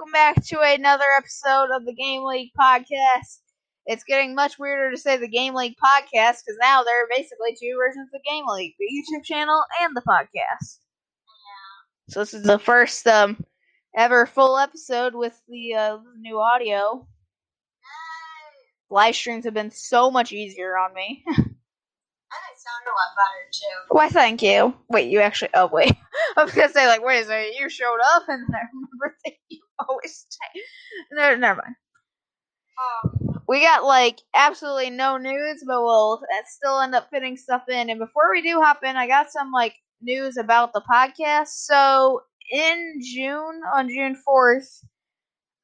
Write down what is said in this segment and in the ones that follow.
welcome back to another episode of the Game League podcast. It's getting much weirder to say the Game League podcast because now there are basically two versions of the Game League: the YouTube channel and the podcast. So this is the first um, ever full episode with the uh, new audio. Live streams have been so much easier on me. And it a lot better too. Why, thank you. Wait, you actually? Oh, wait. I was gonna say like, wait a second, you showed up, and I remember that you always say. No, never mind. Um, We got like absolutely no news, but we'll uh, still end up fitting stuff in. And before we do hop in, I got some like news about the podcast. So in June, on June fourth,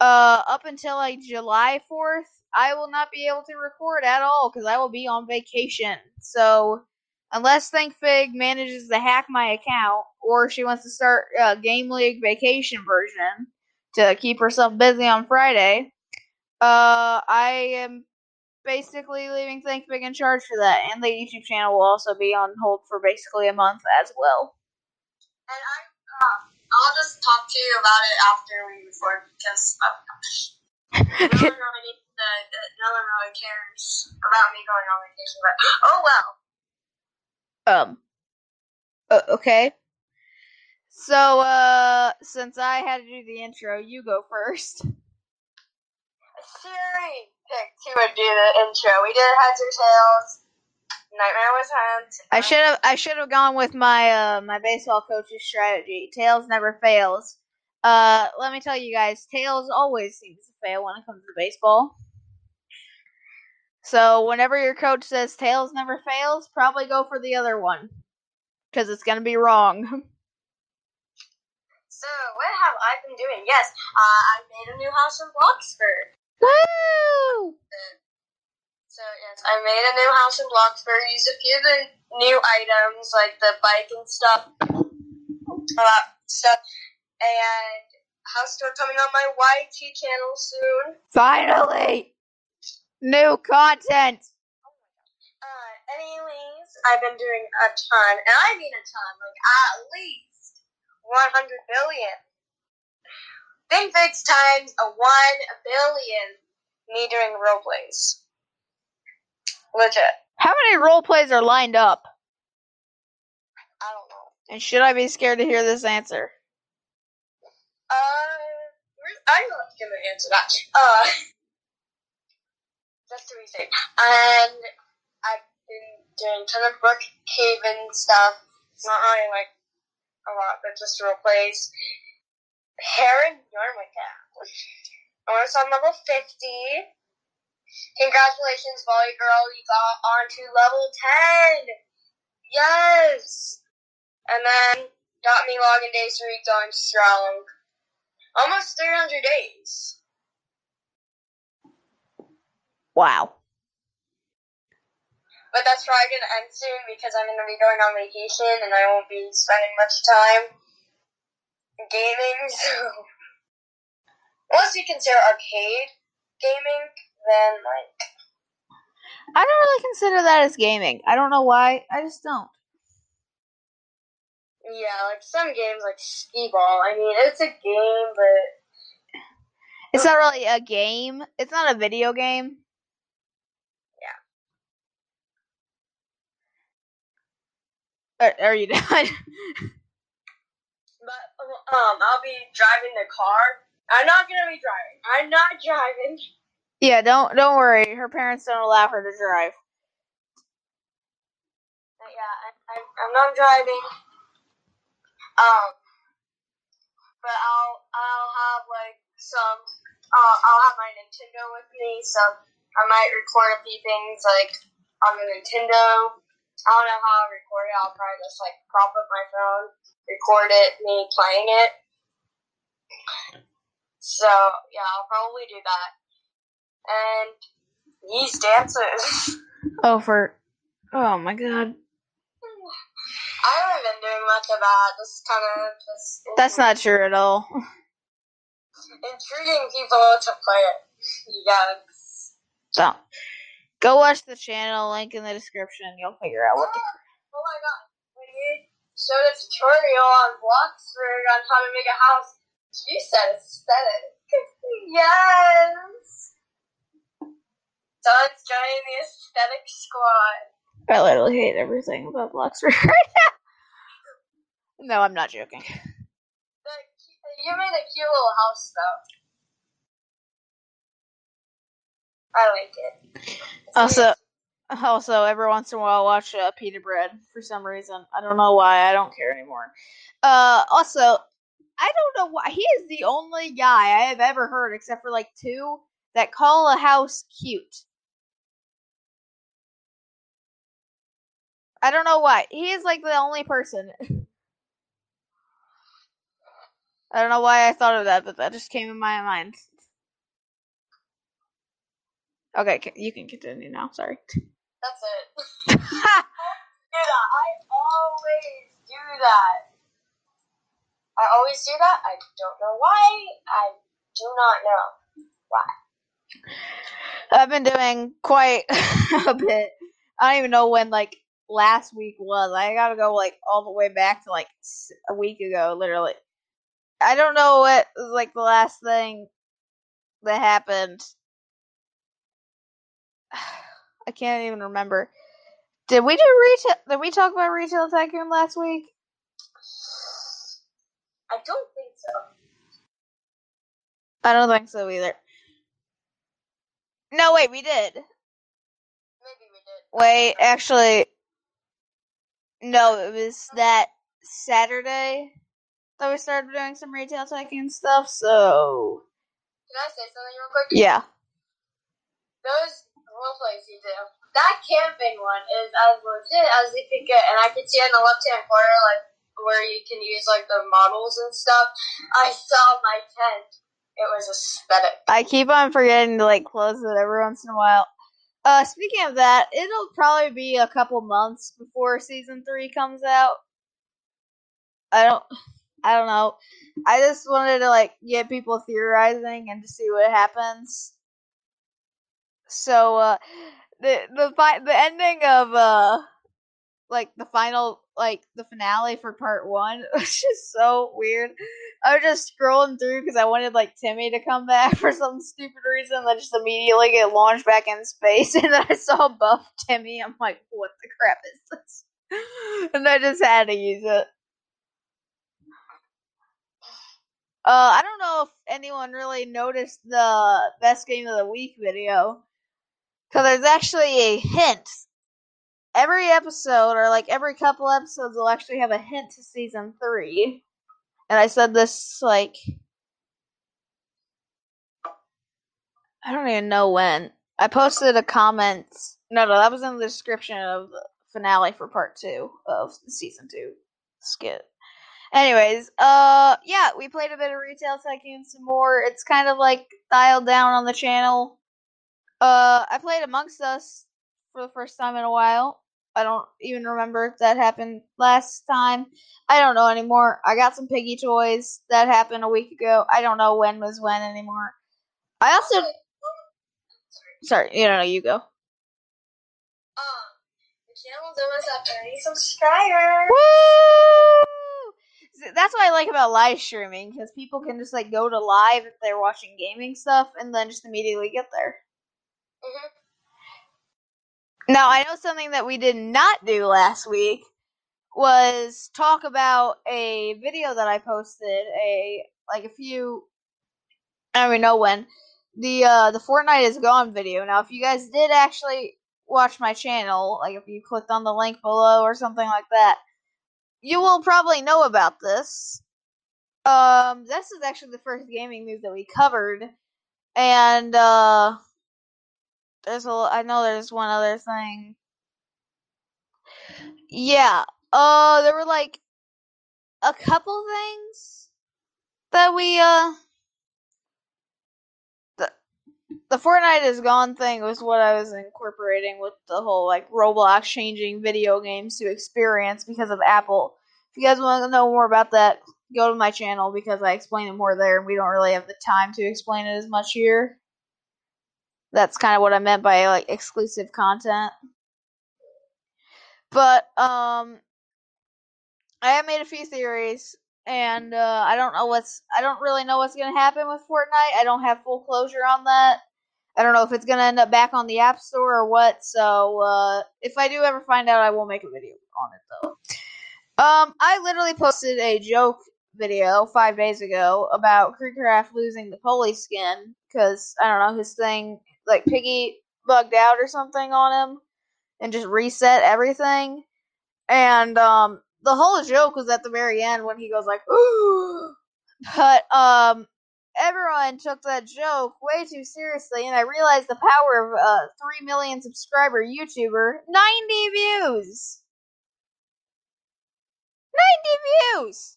uh, up until like July fourth, I will not be able to record at all because I will be on vacation. So unless ThinkFig manages to hack my account, or she wants to start a Game League vacation version to keep herself busy on Friday, uh, I am basically leaving ThinkBig in charge for that, and the YouTube channel will also be on hold for basically a month as well. and I, uh, I'll just talk to you about it after we record because uh, no, one really, the, the, no one really cares about me going on vacation. But oh well. um, uh, okay. So, uh, since I had to do the intro, you go first. Siri picked who would do the intro. We did heads or tails. Nightmare was heads. I should have I should have gone with my uh my baseball coach's strategy. Tails never fails. Uh let me tell you guys, Tails always seems to fail when it comes to baseball. So whenever your coach says Tails never fails, probably go for the other one. Cause it's gonna be wrong. So what have I been doing? Yes, uh, I made a new house in Bloxburg. Woo! So yes, I made a new house in Bloxburg. Used a few of the new items like the bike and stuff, uh, stuff, and house tour coming on my YT channel soon. Finally! New content! Uh, anyways, I've been doing a ton, and I mean a ton, like at least 100 billion. Think fix times a 1 billion me doing role plays. Legit. How many role plays are lined up? I don't know. And should I be scared to hear this answer? Uh, I'm not gonna answer that. Uh, just to be safe. And I've been doing a ton of Brookhaven stuff. It's not really like a lot, but just role plays. Paranormica. Was on level 50. Congratulations, Volley Girl. You got on to level 10. Yes. And then got me login day streak going strong. Almost 300 days. Wow. But that's probably going to end soon because I'm going to be going on vacation and I won't be spending much time gaming. So, unless you consider arcade gaming, then like, I don't really consider that as gaming. I don't know why. I just don't. yeah, like some games like skee ball. I mean, it's a game, but It's not really a game. It's not a video game. Yeah. Are, are you done? but um, I'll be driving the car. I'm not gonna be driving. I'm not driving. yeah, don't don't worry. Her parents don't allow her to drive. But yeah, I, I, I'm not driving. Um, but I'll I'll have like some. Uh, I'll have my Nintendo with me, so I might record a few things like on the Nintendo. I don't know how I'll record it. I'll probably just like prop up my phone, record it, me playing it. So yeah, I'll probably do that. And these dances. Oh, for oh my god, I haven't been doing much of that. Just kind of just that's not true at all. intriguing people to play it. Yeah. So, go watch the channel. Link in the description. You'll figure out what the. Oh, oh my god. When you showed a tutorial on Bloxburg on how to make a house, you said aesthetic. yes. Someone's joining the aesthetic squad. I literally hate everything about Bloxburg right now. No, I'm not joking. The, you made a cute little house, though. I like it. Also, also every once in a while, I watch uh, PeetahBread for some reason. I don't know why. I don't care anymore. Uh, also, I don't know why he is the only guy I have ever heard, except for like two, that call a house cute. I don't know why. He is like the only person. I don't know why I thought of that, but that just came in my mind. Okay, c- you can continue now. Sorry. That's it. do that. I always do that. I always do that. I don't know why. I do not know why. I've been doing quite a bit. I don't even know when like last week was. I gotta go like all the way back to like a week ago, literally. I don't know what was like the last thing that happened. I can't even remember. Did we do retail? Did we talk about retail tycoon last week? I don't think so. I don't think so either. No, wait, we did. Maybe we did. Wait, actually, no, it was that Saturday that we started doing some retail tycoon stuff. So Can I say something real quick? yeah, Those you do. That camping one is as legit as it could get, and I could see in the left hand corner, like where you can use like the models and stuff. I saw my tent. It was aesthetic. I keep on forgetting to like close it every once in a while. Uh, speaking of that, it'll probably be a couple months before season three comes out. I don't, I don't know. I just wanted to like get people theorizing and to see what happens. So, uh, the the fi- the ending of uh, like the final like the finale for part one was just so weird. I was just scrolling through because I wanted like Timmy to come back for some stupid reason. Then just immediately get launched back in space, and then I saw Buff Timmy. I'm like, what the crap is this? And I just had to use it. Uh, I don't know if anyone really noticed the best game of the week video, because there's actually a hint. Every episode, or like every couple episodes, will actually have a hint to season three. And I said this like I don't even know when. I posted a comment. No, no, that was in the description of the finale for part two of season two skit. Anyways, uh, yeah, we played a bit of Retail Tycoon some more. It's kind of like dialed down on the channel. Uh, I played Amongst Us for the first time in a while. I don't even remember if that happened last time. I don't know anymore. I got some piggy toys that happened a week ago. I don't know when was when anymore. I also sorry, you don't know. You go. Um, the channel's almost at 30 subscribers. Woo! That's what I like about live streaming because people can just like go to live if they're watching gaming stuff and then just immediately get there. Mhm. Now, I know something that we did not do last week was talk about a video that I posted a like a few I don't even know when the uh the Fortnite is gone video. Now, if you guys did actually watch my channel, like if you clicked on the link below or something like that, you will probably know about this. Um, this is actually the first gaming news that we covered, and uh, there's a I know there's one other thing. Yeah, uh, there were like a couple things that we uh the the Fortnite is gone thing was what I was incorporating with the whole like Roblox changing video games to experience because of Apple. If you guys want to know more about that, go to my channel because I explain it more there, and we don't really have the time to explain it as much here. That's kind of what I meant by like exclusive content. But um, I have made a few theories, and uh, I don't know what's I don't really know what's gonna happen with Fortnite. I don't have full closure on that. I don't know if it's gonna end up back on the App Store or what. So uh, if I do ever find out, I will make a video on it though. Um, I literally posted a joke video five days ago about KreekCraft losing the Polly skin because I don't know his thing like Piggy bugged out or something on him and just reset everything. And um, the whole joke was at the very end when he goes like, "Ooh," but um, everyone took that joke way too seriously, and I realized the power of a three million subscriber YouTuber, ninety views, ninety views.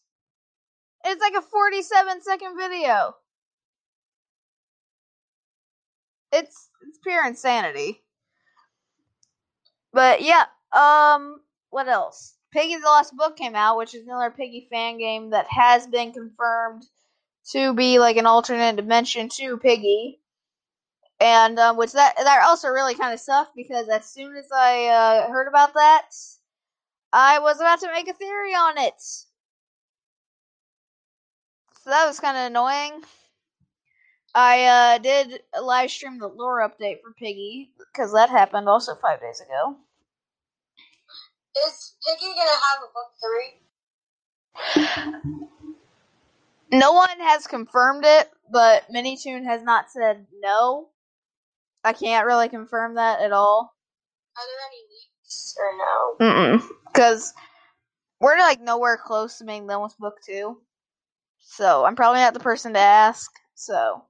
It's like a forty-seven second video. It's it's pure insanity. But yeah, um, what else? Piggy the Lost Book came out, which is another Piggy fan game that has been confirmed to be like an alternate dimension to Piggy. And um, which that that also really kind of sucked because as soon as I uh, heard about that, I was about to make a theory on it. So that was kind of annoying. I uh, did live stream the lore update for Piggy because that happened also five days ago. Is Piggy gonna have a book three? No one has confirmed it, but Minitoon has not said no. I can't really confirm that at all. Are there any leaks or no? Mm-mm. Because we're like nowhere close to being done with book two. So I'm probably not the person to ask. So,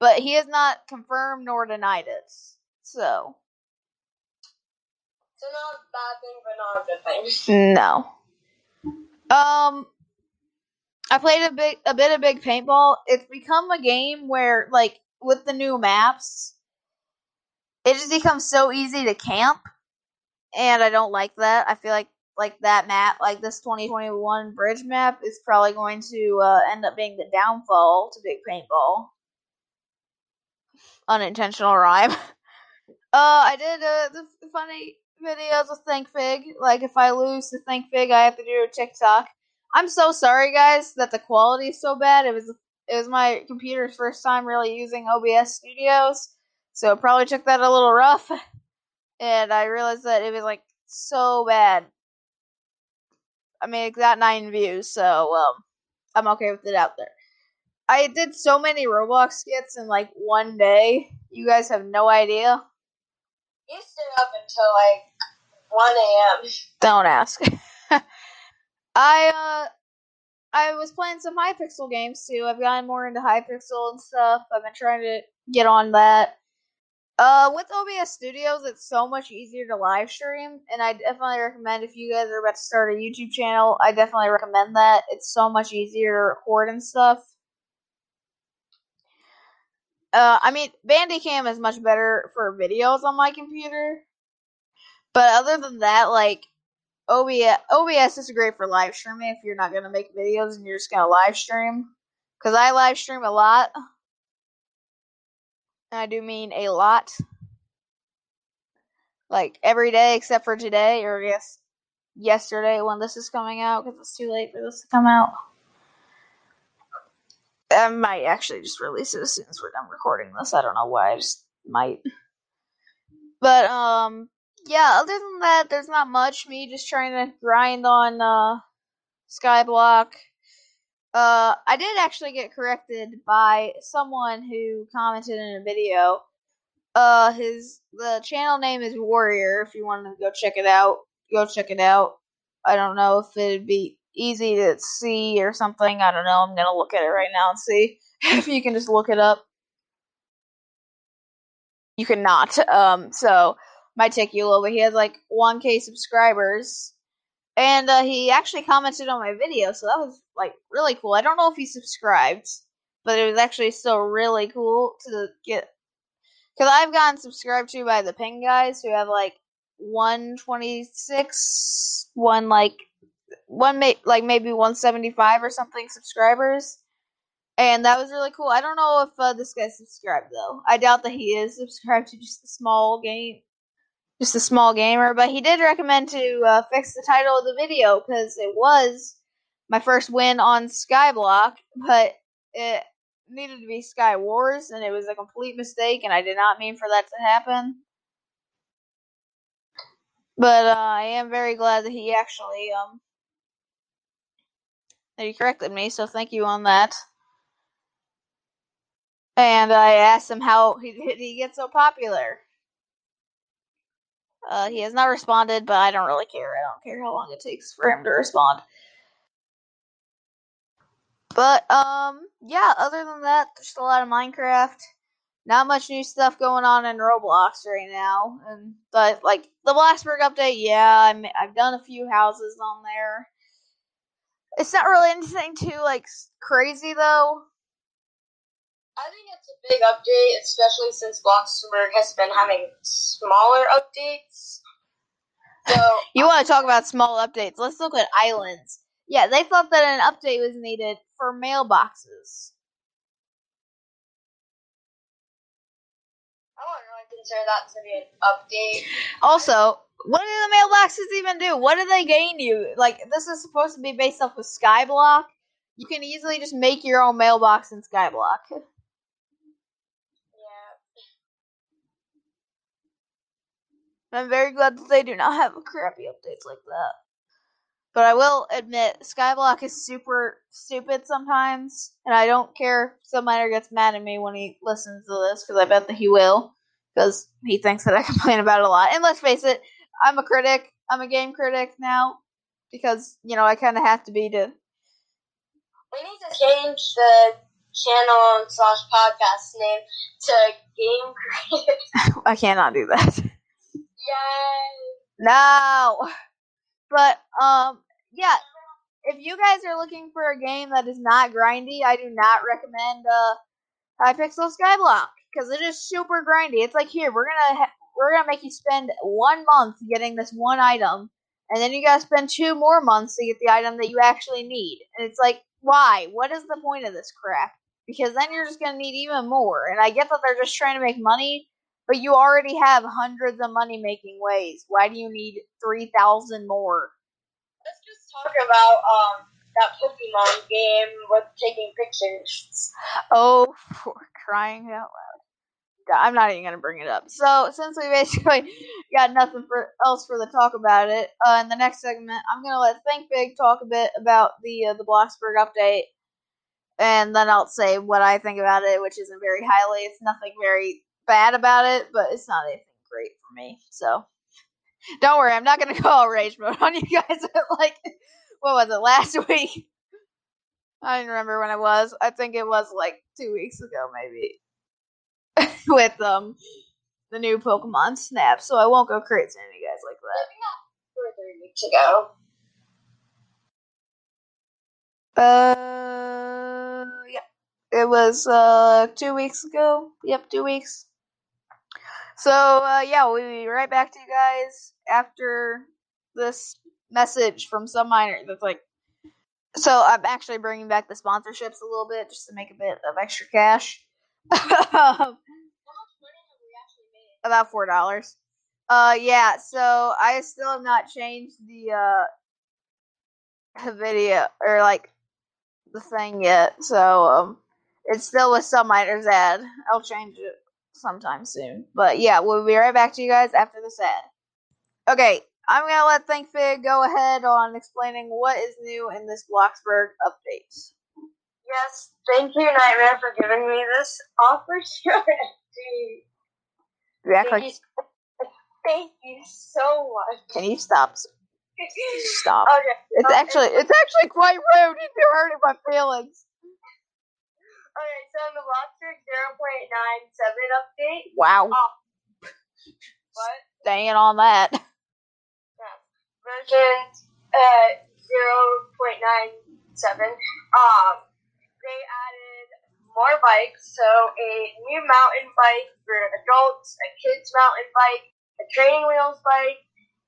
but he has not confirmed nor denied it. So So not a bad thing, but not a good thing. no. Um, I played a big a bit of big paintball. It's become a game where like with the new maps, it just becomes so easy to camp, and I don't like that. I feel like like that map, like this 2021 bridge map, is probably going to uh, end up being the downfall to big paintball. Unintentional rhyme. Uh, I did uh, the funny videos with Think Fig. Like, if I lose to Think Fig, I have to do a TikTok. I'm so sorry, guys, that the quality is so bad. It was it was my computer's first time really using OBS Studios, so it probably took that a little rough. And I realized that it was like so bad. I mean, it got nine views, so um, I'm okay with it out there. I did so many Roblox skits in like one day. You guys have no idea. You stayed up until like 1 a.m. Don't ask. I uh I was playing some Hypixel games too. I've gotten more into Hypixel and stuff. I've been trying to get on that. Uh with OBS Studios it's so much easier to live stream and I definitely recommend if you guys are about to start a YouTube channel, I definitely recommend that. It's so much easier to record and stuff. Uh I mean Bandicam is much better for videos on my computer. But other than that, like OBS, OBS is great for live streaming if you're not gonna make videos and you're just gonna live stream. Cause I live stream a lot, and I do mean a lot. Like every day except for today, or yes, yesterday when this is coming out, because it's too late for this to come out. I might actually just release it as soon as we're done recording this. I don't know why. I just might. But um, yeah, other than that, there's not much. Me just trying to grind on uh, Skyblock. Uh, I did actually get corrected by someone who commented in a video. Uh, his the channel name is Warrior. If you want to go check it out, go check it out. I don't know if it'd be easy to see or something. I don't know. I'm gonna look at it right now and see if you can just look it up. You cannot. Um, so a little bit. He has like 1k subscribers. And uh, he actually commented on my video, so that was like really cool. I don't know if he subscribed, but it was actually still really cool to get. Because I've gotten subscribed to by the Ping guys who have like 126, one like, one may, like maybe 175 or something subscribers. And that was really cool. I don't know if uh, this guy's subscribed though. I doubt that he is subscribed to just a small game just a small gamer, but he did recommend to uh, fix the title of the video because it was my first win on Skyblock, but it needed to be Sky Wars, and it was a complete mistake, and I did not mean for that to happen. But uh, I am very glad that he actually um that he corrected me, so thank you on that. And I asked him how he he get so popular. Uh, he has not responded, but I don't really care. I don't care how long it takes for him to respond. But um, yeah. Other than that, just a lot of Minecraft. Not much new stuff going on in Roblox right now, and but like the Bloxburg update, yeah, I'm, I've done a few houses on there. It's not really anything too like crazy though. I think it's a big update, especially since Bloxburg has been having smaller updates. So You want to um, talk about small updates? Let's look at islands. Yeah, they thought that an update was needed for mailboxes. I wouldn't really consider that to be an update. Also, what do the mailboxes even do? What do they gain you? Like, this is supposed to be based off of Skyblock. You can easily just make your own mailbox in Skyblock. Yeah. I'm very glad that they do not have crappy updates like that. But I will admit, Skyblock is super stupid sometimes, and I don't care if some miner gets mad at me when he listens to this, because I bet that he will, because he thinks that I complain about it a lot. And let's face it, I'm a critic. I'm a game critic now, because, you know, I kind of have to be to... We need to change the channel slash podcast name to Game Creative. I cannot do that. Yay! No! But, um, yeah, if you guys are looking for a game that is not grindy, I do not recommend uh Hypixel Skyblock because it is super grindy. It's like here we're gonna ha- we're gonna make you spend one month getting this one item, and then you gotta spend two more months to get the item that you actually need. And it's like, why? What is the point of this crap? Because then you're just gonna need even more. And I get that they're just trying to make money, but you already have hundreds of money making ways. Why do you need three thousand more? Let's just talk about um that Pokemon game with taking pictures. Oh, for crying out loud. I'm not even gonna bring it up. So since we basically got nothing for else for the talk about it, uh, in the next segment, I'm gonna let Think Big talk a bit about the uh, the Bloxburg update, and then I'll say what I think about it, which isn't very highly. It's nothing very bad about it, but it's not anything great for me. So don't worry, I'm not gonna call rage mode on you guys. like what was it last week? I don't remember when it was. I think it was like two weeks ago, maybe, with um the new Pokemon Snap. So I won't go crazy on you guys like that. Maybe not two or three weeks ago. Uh, yeah, it was uh two weeks ago. Yep, two weeks. So uh, yeah, we'll be right back to you guys after this message from some miner that's like. So I'm actually bringing back the sponsorships a little bit just to make a bit of extra cash. Made? about four dollars. Uh, yeah. So I still have not changed the uh video or like the thing yet. So um, it's still with some miners ad. I'll change it sometime soon. But yeah, we'll be right back to you guys after this ad. Okay, I'm gonna let ThinkFig go ahead on explaining what is new in this Bloxburg update. Yes, thank you, Nightmare, for giving me this opportunity. You act Thank like you, thank you so much. can you stop? Stop. Okay. It's um, actually it's actually quite rude. You're hurting my feelings. Okay, so in the Bloxburg 0.97 update, Wow. Oh. what? Staying on that. Yeah. version uh, 0.97, um, they added more bikes. So a new mountain bike for adults, a kids mountain bike, a training wheels bike,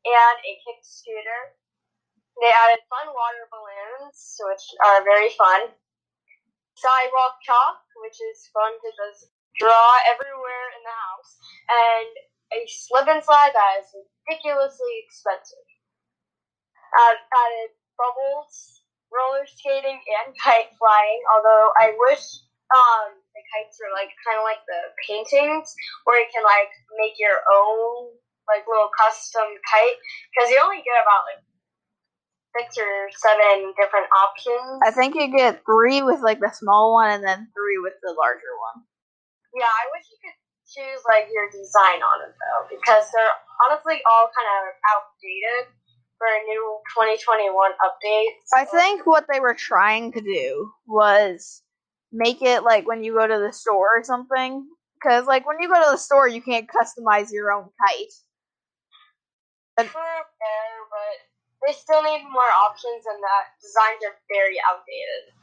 and a kick scooter. They added fun water balloons, which are very fun. Sidewalk chalk, which is fun to just draw everywhere in the house, and a slip and slide that is ridiculously expensive. Add, added bubbles roller skating and kite flying. Although I wish um, the kites were like kind of like the paintings, where you can like make your own like little custom kite because you only get about like six or seven different options. I think you get three with like the small one, and then three with the larger one. Yeah, I wish you could choose like your design on it though, because they're honestly all kind of outdated for a new 2021 update. I think what they were trying to do was make it like when you go to the store or something. Because like when you go to the store, you can't customize your own kite. But, fair, but they still need more options, and that designs are very outdated.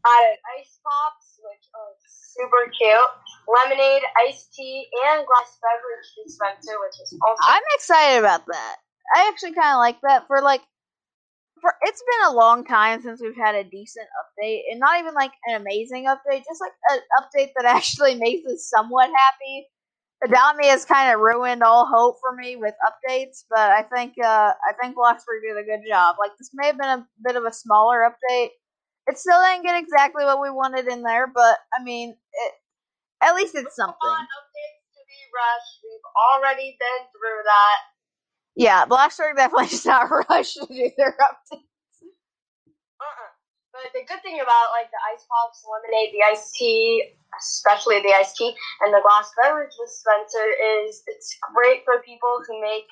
Added ice pops, which are super cute. Lemonade, iced tea, and glass beverage dispenser, which is also. I'm excited about that. I actually kind of like that for like for it's been a long time since we've had a decent update and not even like an amazing update, just like an update that actually makes us somewhat happy. Me has kind of ruined all hope for me with updates, but I think uh, I think Bloxburg did a good job. Like this may have been a bit of a smaller update. It still didn't get exactly what we wanted in there, but I mean, it, at least it's something. updates to be rushed. We've already been through that. Yeah, Bloxburg definitely does not rush to do their updates. Uh-uh. But the good thing about like the ice pops, lemonade, the iced tea, especially the iced tea, and the glass beverage dispenser is it's great for people who make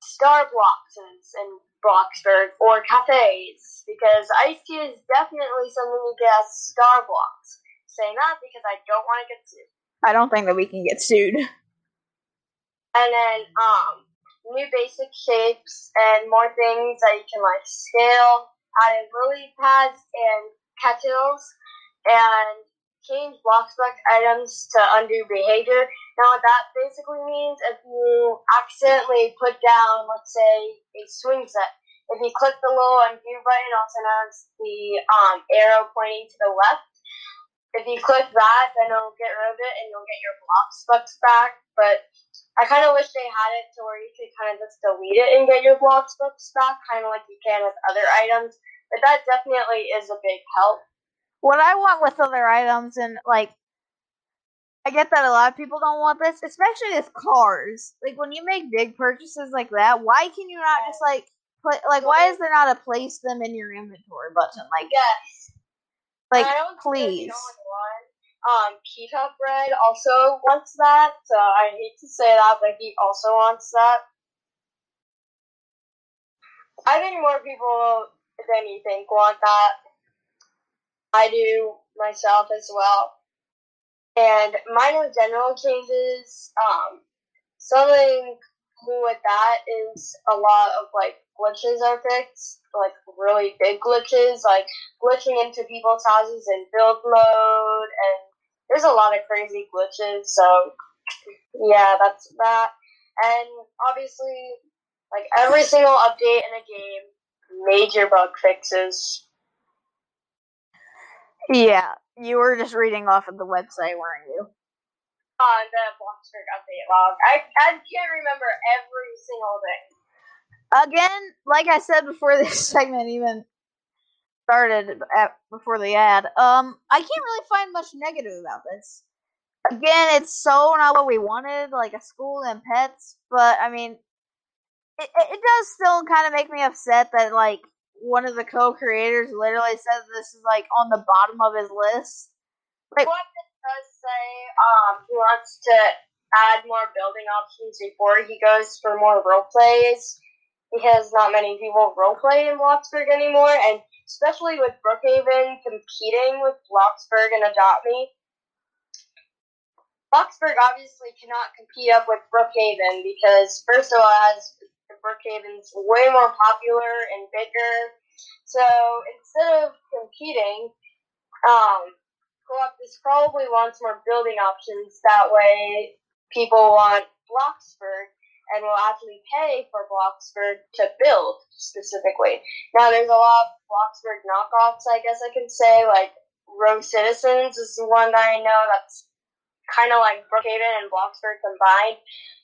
star boxes in Bloxburg or cafes because iced tea is definitely something you get at Starbucks. Saying that because I don't want to get sued. I don't think that we can get sued. And then um new basic shapes and more things that you can like scale, added lily pads and cattails, and change blocks Bloxburg items to undo behavior. Now what that basically means if you accidentally put down, let's say, a swing set, if you click the little undo button, it also known as the um, arrow pointing to the left, if you click that, then it'll get rid of it and you'll get your Bloxbux back. But I kind of wish they had it to where you could kind of just delete it and get your Bloxbux back, stock kind of like you can with other items. But that definitely is a big help. What I want with other items, and like, I get that a lot of people don't want this, especially with cars. Like, when you make big purchases like that, why can you not just like put like why is there not a place them in your inventory button? Like, Yes. like I don't think please. Um, PeetahBread also wants that, so I hate to say that, but he also wants that. I think more people than you think want that. I do myself as well. And minor general changes, um, something cool with that is a lot of like glitches are fixed, like really big glitches, like glitching into people's houses in build mode, and there's a lot of crazy glitches. So yeah, that's that. And obviously, like every single update in a game, major bug fixes. Yeah, you were just reading off of the website, weren't you? Ah, On the Bloxburg update log, I I can't remember every single thing. Again, like I said before this segment even started at, before the ad, um, I can't really find much negative about this. Again, it's so not what we wanted, like a school and pets, but I mean, it, it does still kind of make me upset that like one of the co-creators literally says this is like on the bottom of his list. Like, What does say, um, he wants to add more building options before he goes for more role plays because not many people role play in Bloxburg anymore, and especially with Brookhaven competing with Bloxburg and Adopt Me. Bloxburg obviously cannot compete up with Brookhaven because first of all, has Brookhaven's way more popular and bigger. So instead of competing, um, Coeptus probably wants more building options. That way, people want Bloxburg and will actually pay for Bloxburg to build specifically. Now, there's a lot of Bloxburg knockoffs, I guess I can say, like Rogue Citizens is the one that I know that's kind of like Brookhaven and Bloxburg combined.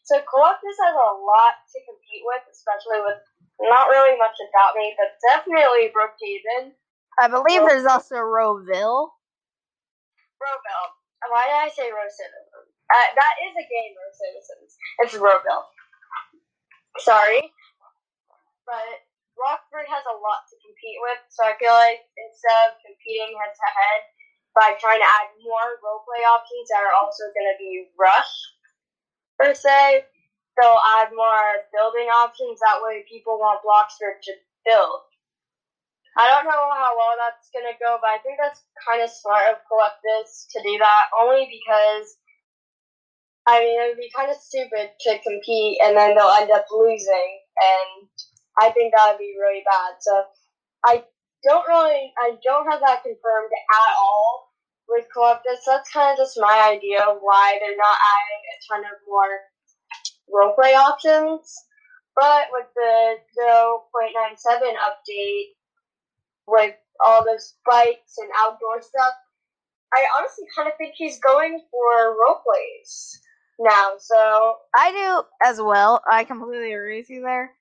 So Coeptus has a lot to compete with, especially with Not really much about Me, but definitely Brookhaven. I believe there's also RoVille. RoVille. Why did I say RoCitizens? Uh, that is a game, RoCitizens. It's RoVille. Sorry. But Rockford has a lot to compete with, so I feel like instead of competing head to head by trying to add more role play options that are also going to be rush, per se, they'll add more building options. That way people want Bloxburg to build. I don't know how well that's gonna go, but I think that's kind of smart of Coeptus to do that. Only because, I mean, it would be kind of stupid to compete and then they'll end up losing, and I think that would be really bad. So I don't really, I don't have that confirmed at all with Coeptus. That's kind of just my idea of why they're not adding a ton of more roleplay options. But with the 0.97 update, with all those bikes and outdoor stuff, I honestly kind of think he's going for role plays now. So I do as well. I completely agree with you there.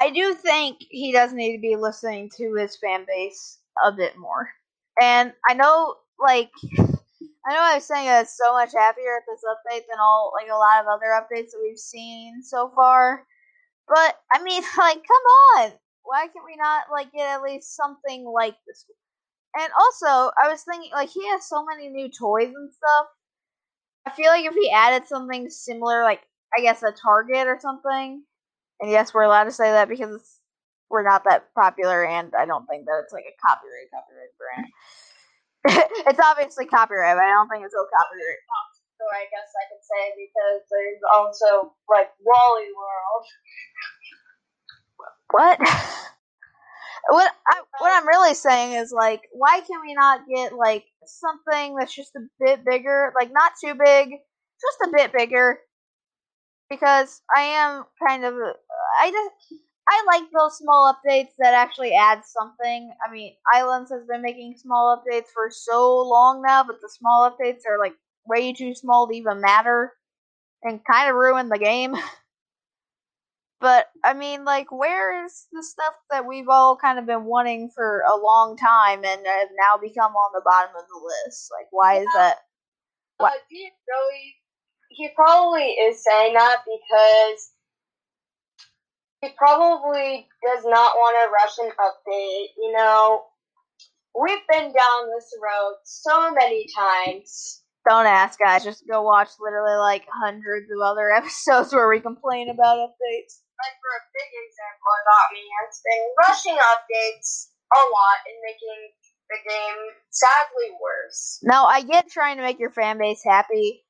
I do think he does need to be listening to his fan base a bit more. And I know, like, I know I was saying I was so much happier at this update than all, like, a lot of other updates that we've seen so far. But, I mean, like, come on! why can't we not like get at least something like this? And also, I was thinking like he has so many new toys and stuff. I feel like if he added something similar, like I guess a Target or something, and yes, we're allowed to say that because we're not that popular, and I don't think that it's like a copyright copyright brand. it's obviously copyright, but I don't think it's a copyright. So I guess I could say because there's also like Wally World. What? what I what uh, I'm really saying is like, why can we not get like something that's just a bit bigger, like not too big, just a bit bigger? Because I am kind of, I just I like those small updates that actually add something. I mean, Islands has been making small updates for so long now, but the small updates are like way too small to even matter and kind of ruin the game. But I mean, like, where is the stuff that we've all kind of been wanting for a long time and have now become on the bottom of the list? Like, why is that? What? Uh, he really, he probably is saying that because he probably does not want to rush an update. You know, we've been down this road so many times. Don't ask, guys. Just go watch literally like hundreds of other episodes where we complain about updates like for a big example about me, has been rushing updates a lot and making the game sadly worse. Now I get trying to make your fan base happy.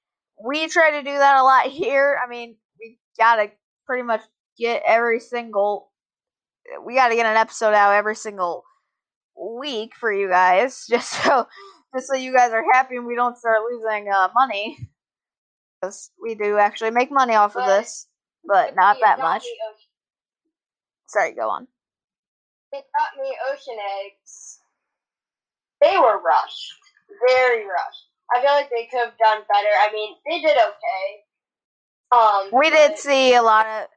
We try to do that a lot here. I mean, we gotta pretty much get every single we gotta get an episode out every single week for you guys, just so just so you guys are happy and we don't start losing uh, money. Because we do actually make money off of this but not that much. Sorry, go on. They got me ocean eggs. They were rushed, very rushed. I feel like they could have done better. I mean, they did okay. Um, we did see a lot of.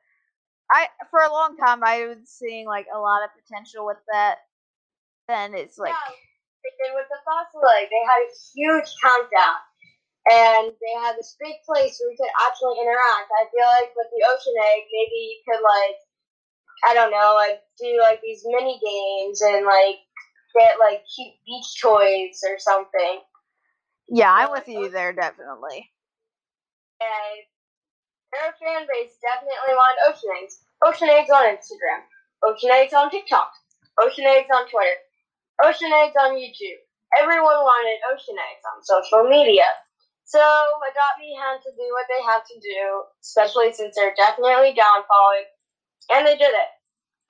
I for a long time I was seeing like a lot of potential with that. Then it's like yeah, they did with the fossil egg. They had a huge countdown and they had this big place where you could actually interact. I feel like with the Ocean Egg, maybe you could like, I don't know, like do like these mini games and like get like cute beach toys or something. Yeah, I'm with you there, definitely. And their fan base definitely wanted Ocean Eggs. Ocean Eggs on Instagram. Ocean Eggs on TikTok. Ocean Eggs on Twitter. Ocean Eggs on YouTube. Everyone wanted Ocean Eggs on social media. So Adopt Me had to do what they had to do, especially since they're definitely downfalling, and they did it,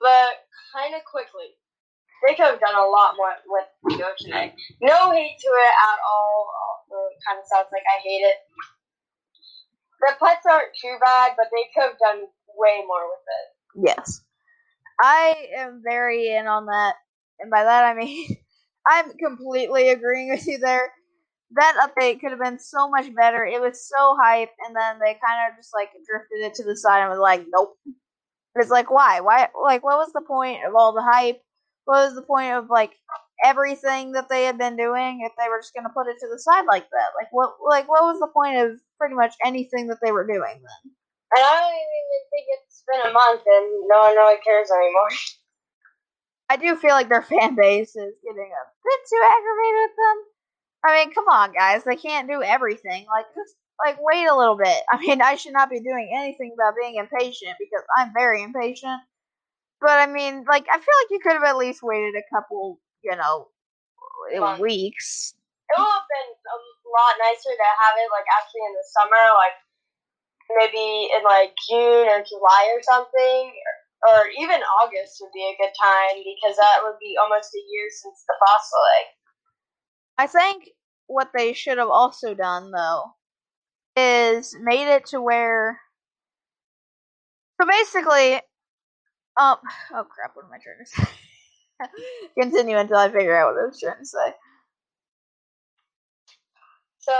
but kind of quickly. They could have done a lot more with Egg. No hate to it at all. It kind of sounds like I hate it. The pets aren't too bad, but they could have done way more with it. Yes. I am very in on that. And by that I mean, I'm completely agreeing with you there that update could have been so much better. It was so hype, and then they kind of just like drifted it to the side and was like, nope. It's like why? Why like what was the point of all the hype? What was the point of like everything that they had been doing if they were just gonna put it to the side like that? Like what like what was the point of pretty much anything that they were doing then? And I don't even think it's been a month and no one really cares anymore. I do feel like their fan base is getting a bit too aggravated with them. I mean, come on, guys. They can't do everything. Like, just like wait a little bit. I mean, I should not be doing anything about being impatient because I'm very impatient. But I mean, like, I feel like you could have at least waited a couple, you know, eh, Months. weeks. It would have been a lot nicer to have it like actually in the summer, like maybe in like June or July or something, or, or even August would be a good time because that would be almost a year since the fossil egg. I think what they should have also done though is made it to where so basically um oh crap what am I trying to say? Continue until I figure out what I was trying to say. So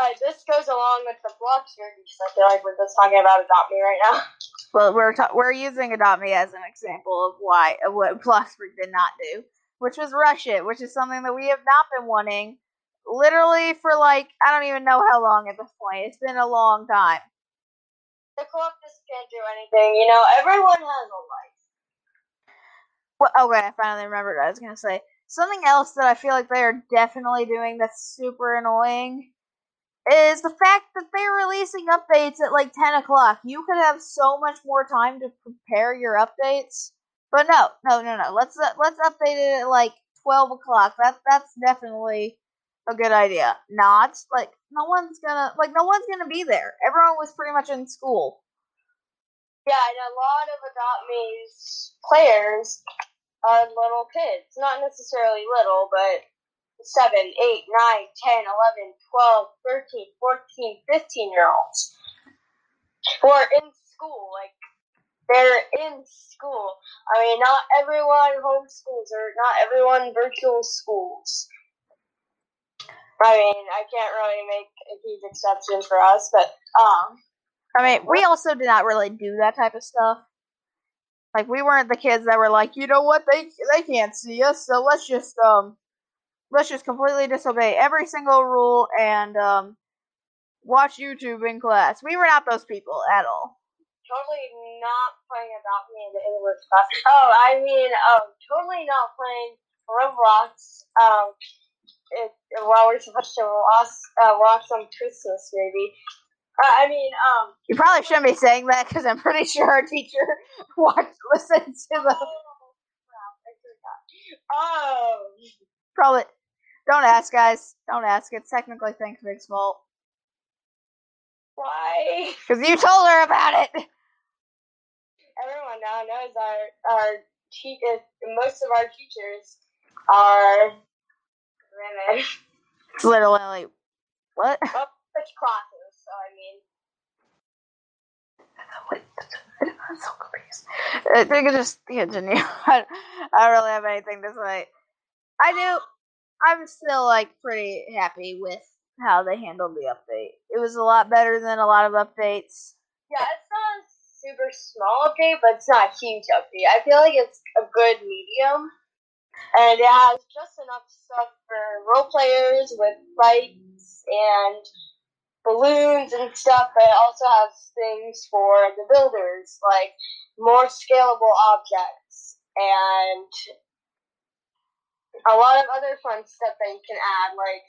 uh, this goes along with the Bloxburg because I feel like we're just talking about Adopt Me right now. Well, we're ta- we're using Adopt Me as an example of why of what Bloxburg did not do, which was rush it, which is something that we have not been wanting literally for like I don't even know how long at this point. It's been a long time. The co-op just can't do anything. You know, everyone has a life. Well, okay, I finally remembered what I was gonna say. Something else that I feel like they are definitely doing that's super annoying is the fact that they're releasing updates at like ten o'clock. You could have so much more time to prepare your updates. But no, no, no, no. Let's uh, let's update it at like twelve o'clock. That that's definitely a good idea. Not like no one's gonna like no one's gonna be there. Everyone was pretty much in school. Yeah, and a lot of Adopt Me's players are little kids. Not necessarily little, but 7, 8, 9, 10, 11, 12, 13, 14, 15 year olds who are in school. Like, they're in school. I mean, not everyone homeschools or not everyone virtual schools. I mean, I can't really make a huge exception for us, but, um, I mean, we also did not really do that type of stuff. Like we weren't the kids that were like, you know what, they they can't see us, so let's just um let's just completely disobey every single rule and um watch YouTube in class. We were not those people at all. Totally not playing Adopt Me in the English class. Oh, I mean, um, totally not playing Roblox. Um, it, while we're supposed to watch, uh, watch some Christmas maybe. Uh, I mean, um, You probably shouldn't be saying that because I'm pretty sure our teacher watched listened to the crap, I forgot. Oh, probably. Don't ask, guys. Don't ask. It's technically Think Big's fault why? because you told her about it. Everyone now knows our our te- most of our teachers are women. It's literally what? well, which classes? So I mean, Wait, I'm so confused. I think it's just continue. I, I don't really have anything to say. I do. I'm still like pretty happy with how they handled the update. It was a lot better than a lot of updates. yeah, it's not a super small update, but it's not a huge update. I feel like it's a good medium, and it has just enough stuff for role players with fights and balloons and stuff, but it also has things for the builders, like more scalable objects and a lot of other fun stuff that you can add, like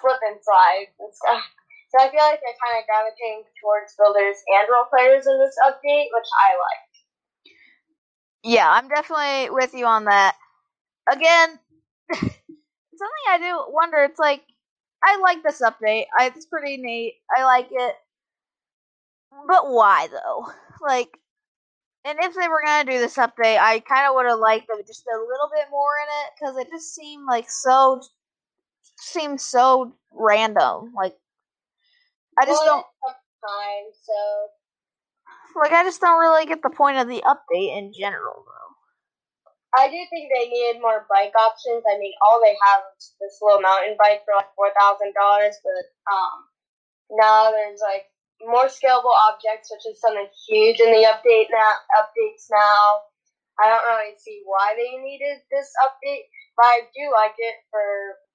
slip and slides and stuff. So I feel like they're kind of gravitating towards builders and role players in this update, which I like. Yeah, I'm definitely with you on that. Again, something I do wonder. It's like I like this update. I, it's pretty neat. I like it, but why though? Like, and if they were gonna do this update, I kind of would have liked them just a little bit more in it because it just seemed like so seemed so random. Like, I just Well, don't time, so like. I just don't really get the point of the update in general, though. I do think they needed more bike options. I mean, all they have is this little mountain bike for like four thousand dollars, but um, now there's like more scalable objects, which is something huge in the update now. Updates now. I don't really see why they needed this update, I do like it for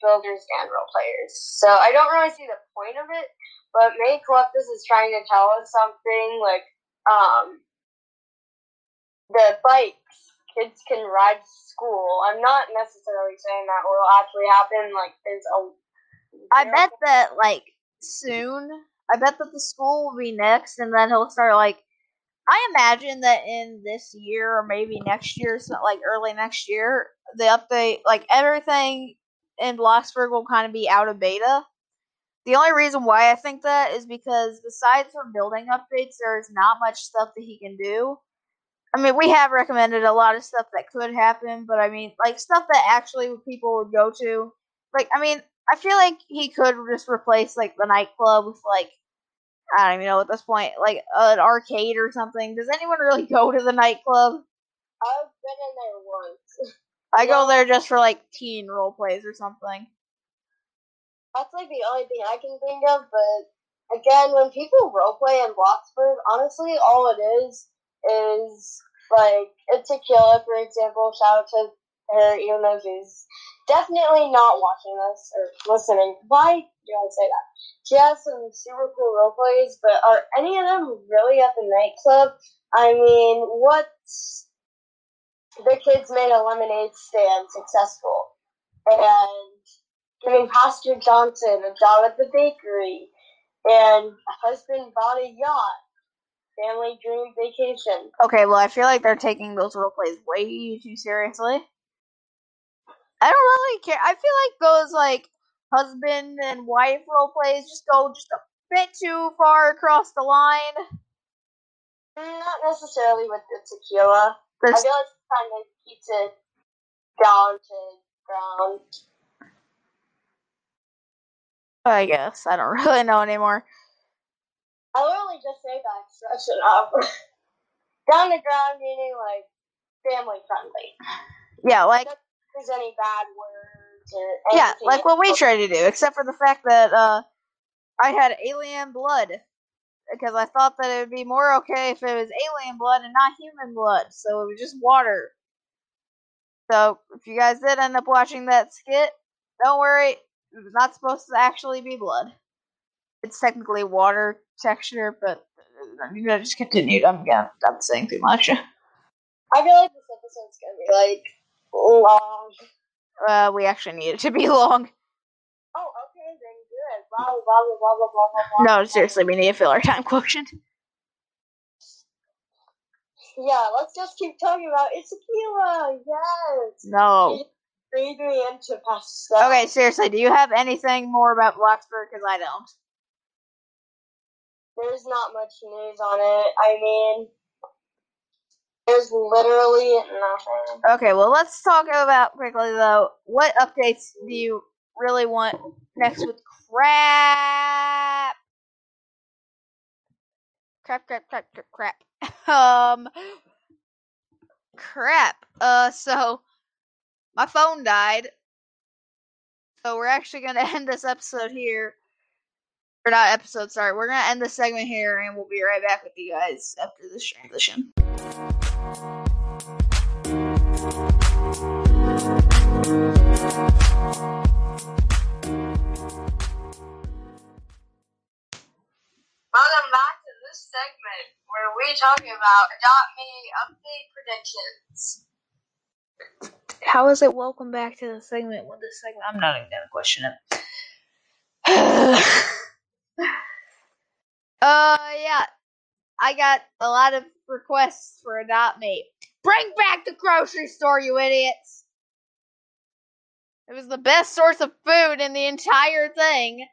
builders and role players. So I don't really see the point of it, but May Coeptus is trying to tell us something like um, the bikes kids can ride to school. I'm not necessarily saying that will actually happen. Like there's a I bet that like soon. I bet that the school will be next, and then he'll start like. I imagine that in this year or maybe next year, so like early next year, the update, like everything in Bloxburg will kind of be out of beta. The only reason why I think that is because besides for building updates, there's not much stuff that he can do. I mean, we have recommended a lot of stuff that could happen, but I mean, like stuff that actually people would go to. Like, I mean, I feel like he could just replace like the nightclub with like I don't even know at this point, like an arcade or something. Does anyone really go to the nightclub? I've been in there once. I go there just for like teen role plays or something. That's like the only thing I can think of. But again, when people roleplay in Bloxburg, honestly, all it is is like a tequila, for example. Shout out to her, even though she's definitely not watching this or listening. Why do I say that? She has some super cool role plays, but are any of them really at the nightclub? I mean, what's the kids made a lemonade stand successful, and giving Pastor Johnson a job at the bakery, and husband bought a yacht. Family dream vacation. Okay, well, I feel like they're taking those role plays way too seriously. I don't really care. I feel like those like husband and wife role plays just go just a bit too far across the line. Mm, not necessarily with the tequila. There's, I feel like it kind of keeps it down to ground. I guess I don't really know anymore. I literally just say that expression of down to ground meaning like family friendly. Yeah, like Not there's any bad words or yeah, anything. like what we try to do, except for the fact that uh, I had alien blood because I thought that it would be more okay if it was alien blood and not human blood, so it was just water. So if you guys did end up watching that skit, don't worry, it was not supposed to actually be blood. It's technically water texture, but uh, you know, just continued. I'm gonna stop saying too much. I feel like this episode's gonna be like long. Uh, we actually need it to be long. Oh, okay, then good. Blah blah blah blah blah blah blah. blah. No, seriously, we need to fill our time quotient. Yeah, let's just keep talking about it's tequila. Yes. No. Read me into past stuff. Okay, seriously, do you have anything more about Bloxburg? Because I don't. There's not much news on it. I mean, there's literally nothing. Okay, well, let's talk about quickly though. What updates do you really want next with crap? Crap, crap, crap, crap, crap. Um, crap. Uh, so my phone died, so we're actually gonna end this episode here. Or not episode, sorry. We're gonna end the segment here, and we'll be right back with you guys after this transition. Welcome back to this segment where we talk about Adopt Me update predictions. How is it welcome back to the segment when this segment I'm not even gonna question it. uh yeah. I got a lot of requests for Adopt Me. Bring back the grocery store, you idiots! It was the best source of food in the entire thing.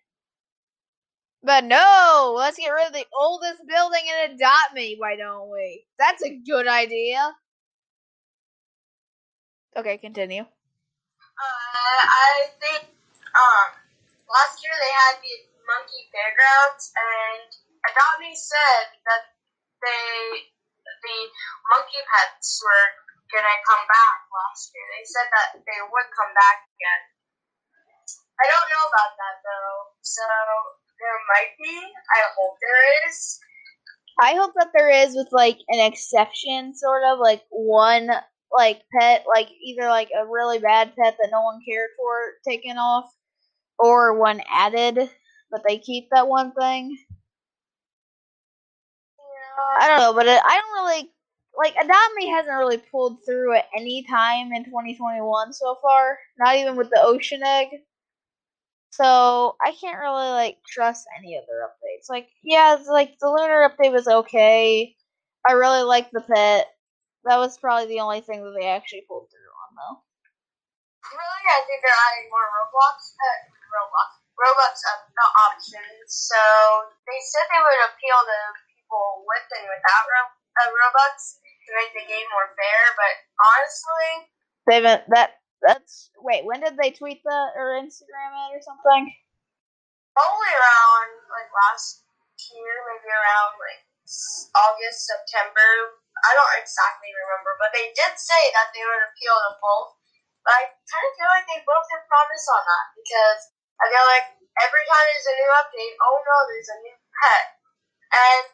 But no, let's get rid of the oldest building and adopt me, why don't we? That's a good idea. Okay, continue. Uh, I think um last year they had the monkey fairgrounds, and Me said that they the monkey pets were gonna come back last year. They said that they would come back again. I don't know about that though. So there might be. I hope there is. I hope that there is with like an exception, sort of like one like pet, like either like a really bad pet that no one cared for taken off, or one added, but they keep that one thing. I don't know, but it, I don't really like Me hasn't really pulled through at any time in 2021 so far. Not even with the Ocean Egg. So I can't really like trust any of their updates. Like, yeah, it's like the lunar update was okay. I really like the pet. That was probably the only thing that they actually pulled through on though. Really, I think they're adding more Roblox, uh, Roblox, Robux uh, options. So they said they would appeal to people with and without Ro- uh, Robux to make the game more fair. But honestly, They haven't that that's wait, when did they tweet that or Instagram it or something? probably around like last year, maybe around like August, September. I don't exactly remember, but they did say that they would appeal to both. But I kind of feel like they broke their promise on that because I feel like every time there's a new update, oh no, there's a new pet, and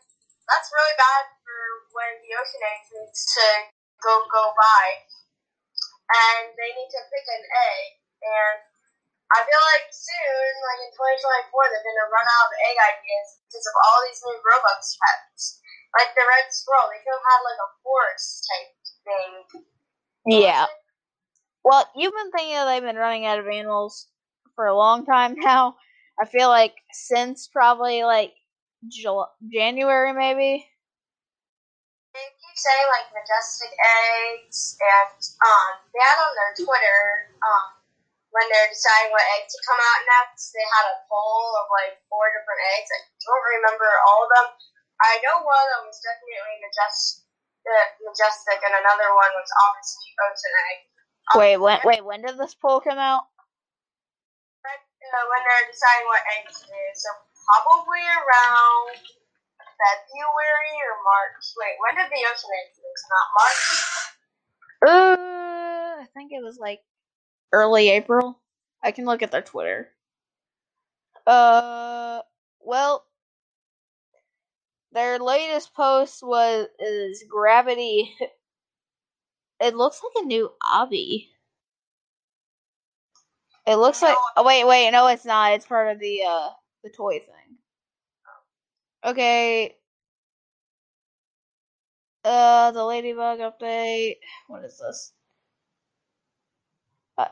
that's really bad for when the ocean egg needs to go go by, and they need to pick an egg, and I feel like soon, like in 2024, they're gonna run out of egg ideas because of all these new Robux pets. Like the red squirrel, they could have had like a forest type thing. Yeah. Well, you've been thinking that they've been running out of animals for a long time now. I feel like since probably like Jul- January, maybe. They keep saying like majestic eggs, and um, they had on their Twitter um, when they're deciding what egg to come out next. They had a poll of like four different eggs. I don't remember all of them. I know one of them was definitely majestic, majestic, and another one was obviously ocean egg. Um, Wait, when wait, when did this poll come out? uh, when they're deciding what egg to do. So probably around February or March. Wait, when did the ocean mix? Not March. Uh, I think it was like early April. I can look at their Twitter. Uh, well, their latest post was is gravity. It looks like a new obby. It looks like. Oh wait, wait, no, it's not. It's part of the uh the toy thing. Okay. Uh, the ladybug update. What is this? Uh,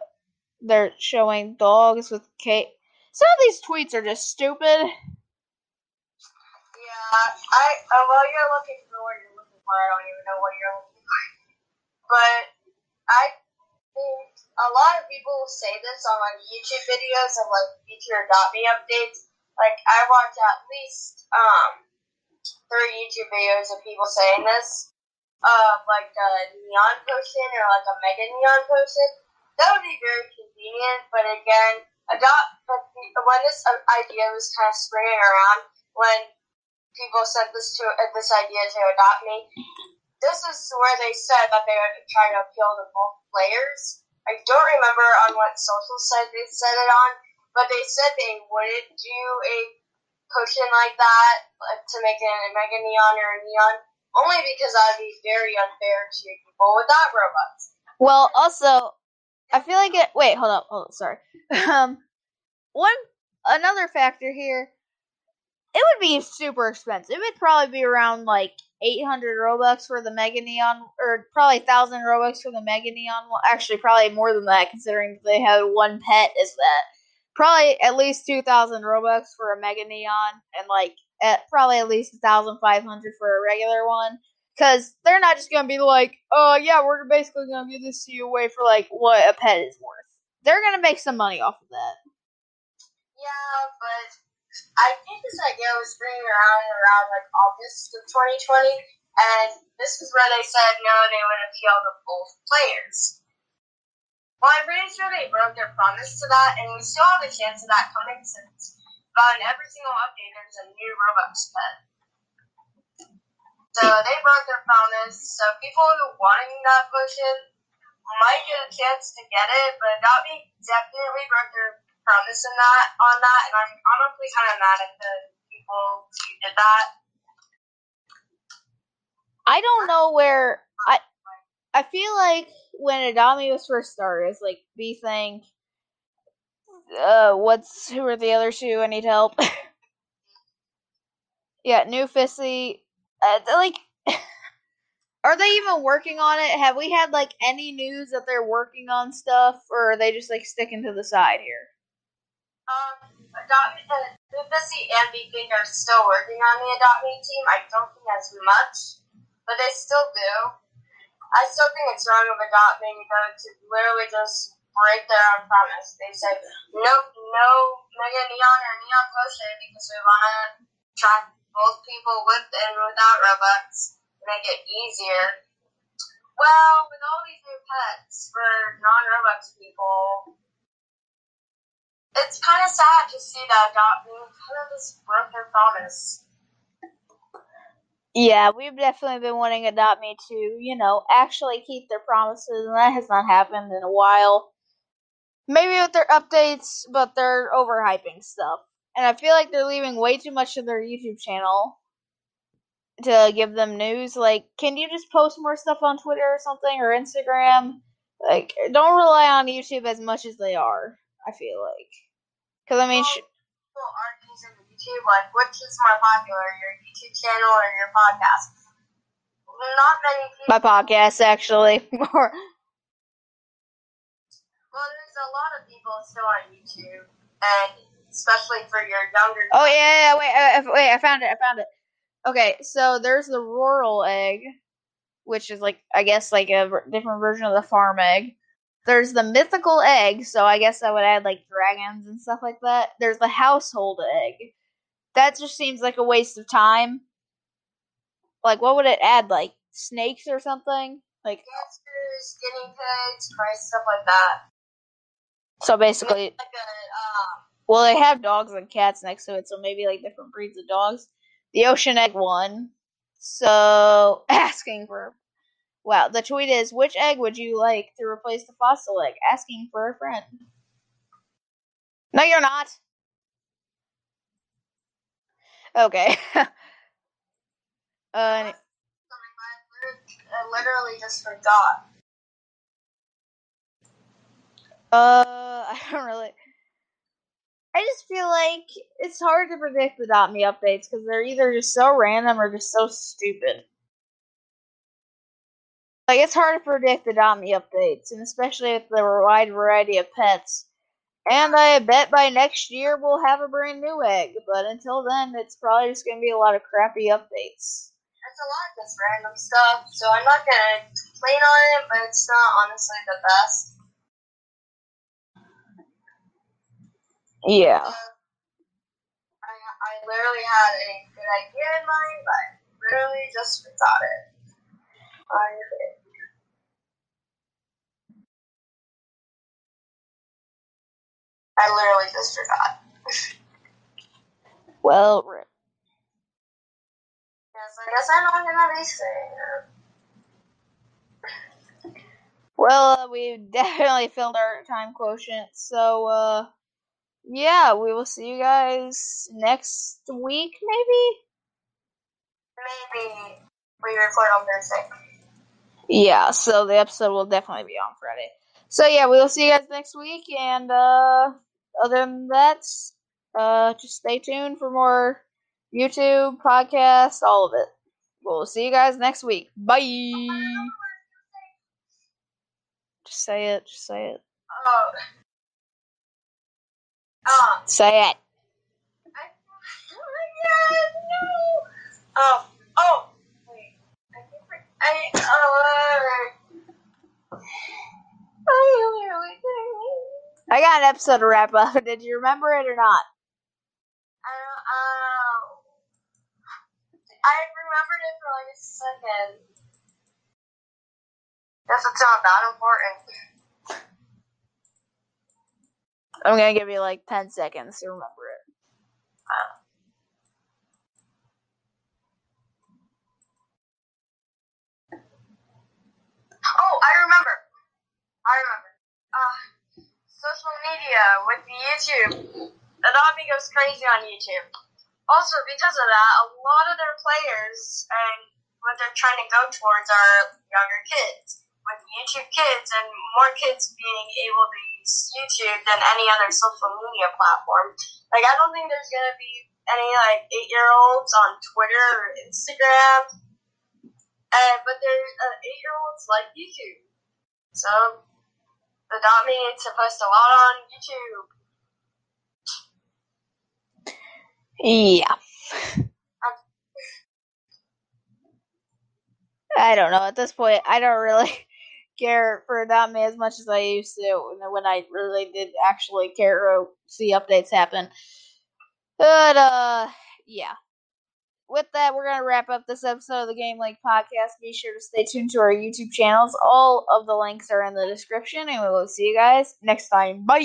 they're showing dogs with cake. Some of these tweets are just stupid. Yeah, I. Uh, well, you're looking for what you're looking for. I don't even know what you're looking for. But I think a lot of people say this on like YouTube videos of like future dot me updates. Like I watch at least um three YouTube videos of people saying this. Uh, like a neon potion or like a mega neon potion. That would be very convenient, but again, adopt. But when this uh, idea was kind of springing around, when people sent this to uh, this idea to adopt me, this is where they said that they would try to appeal to both players. I don't remember on what social site they said it on, but they said they wouldn't do a potion like that like, to make it a mega neon or a neon, only because that would be very unfair to people without Robux. Well, also, I feel like it. Wait, hold up, hold up. Sorry. Um, one another factor here. It would be super expensive. It would probably be around like 800 robux for the mega neon, or probably 1000 robux for the mega neon. one. Actually, probably more than that, considering they had one pet. Is that probably at least 2000 robux for a mega neon, and like at probably at least 1500 for a regular one. Because they're not just gonna be like, oh yeah, we're basically gonna give this to you away for like what a pet is worth. They're gonna make some money off of that. Yeah, but I think this idea was bringing around around like August of 2020, and this is where they said no, they would appeal to both players. Well, I'm pretty sure they broke their promise to that, and we still have a chance of that coming since but on every single update there's a new Robux pet. So they broke their promise. So people who wanting that potion might get a chance to get it, but Me definitely broke their premise in that on that, and I'm honestly kind of mad at the people who did that. I don't know where I feel like when Me was first started, it's like Bethink uh what's who are the other two? I need help. yeah, NewFissy. Uh, like are they even working on it? Have we had like any news that they're working on stuff or are they just like sticking to the side here? Um, Adopt uh, NewFissy and Bethink are still working on the Adopt Me team. I don't think as much, but they still do. I still think it's wrong of Adopt Me though to literally just break their own promise. They said no, no Mega Neon or Neon Potion because we want to track both people with and without Robux, make it easier. Well, with all these new pets for non-Robux people, it's kind of sad to see that Adopt Me kind of just broke their promise. Yeah, we've definitely been wanting Adopt Me to, you know, actually keep their promises, and that has not happened in a while. Maybe with their updates, but they're overhyping stuff. And I feel like they're leaving way too much to their YouTube channel to give them news. Like, can you just post more stuff on Twitter or something, or Instagram? Like, don't rely on YouTube as much as they are, I feel like. Because, I mean, sh- People aren't using YouTube. Like, which is more popular, your YouTube channel or your podcast? Not many people. my podcast, actually. Or- Well, there's a lot of people still on YouTube, and especially for your younger. Oh yeah, yeah, yeah, wait, uh, wait, I found it, I found it. Okay, so there's the rural egg, which is like I guess like a different version of the farm egg. There's the mythical egg, so I guess I would add like dragons and stuff like that. There's the household egg. That just seems like a waste of time. Like, what would it add? Like snakes or something? Like, Hamsters, guinea pigs, price stuff like that. so basically, Like a um, Well, they have dogs and cats next to it, so maybe like different breeds of dogs. The ocean egg one. So asking for wow, the tweet is which egg would you like to replace the fossil egg? Asking for a friend. No, you're not. Okay. uh, I literally just forgot. uh, I don't really. I just feel like it's hard to predict the Dot Me updates because they're either just so random or just so stupid. Like it's hard to predict the Dot Me updates, and especially with the wide variety of pets. And I bet by next year we'll have a brand new egg, but until then, it's probably just gonna be a lot of crappy updates. It's a lot of just random stuff, so I'm not gonna complain on it, but it's not honestly the best. Yeah. Uh, I, I literally had a good idea in mind, but I literally just forgot it. I I literally just forgot. Well, rip. Yes, I guess I'm not gonna be saying. Well, uh, we definitely filled our time quotient, so uh, yeah, we will see you guys next week, maybe. Maybe we record on Thursday. Yeah, so the episode will definitely be on Friday. So yeah, we will see you guys next week, and uh, other than that, uh, just stay tuned for more YouTube podcasts, all of it. We'll see you guys next week. Bye. Just say it. Just say it. Oh. Um. Say it. I, oh my god, no! Oh, oh! Wait. I think I, uh, I got an episode to wrap up. Did you remember it or not? I don't, uh, I remembered it for like a second. Guess it's not that important. I'm gonna give you like 10 seconds to remember it. Oh, I remember. I remember. Uh, social media with YouTube. Adopt Me goes crazy on YouTube. Also, because of that, a lot of their players and what they're trying to go towards are younger kids. With YouTube Kids and more kids being able to use YouTube than any other social media platform. Like, I don't think there's gonna be any like eight year olds on Twitter or Instagram. Uh, but there's uh, eight year olds like YouTube. So, Adopt Me needs to post a lot on YouTube. Yeah. I don't know. At this point, I don't really care for Adopt Me as much as I used to when I really did actually care to see updates happen. But, uh, yeah. With that, we're going to wrap up this episode of the Game Link podcast. Be sure to stay tuned to our YouTube channels. All of the links are in the description, and we will see you guys next time. Bye!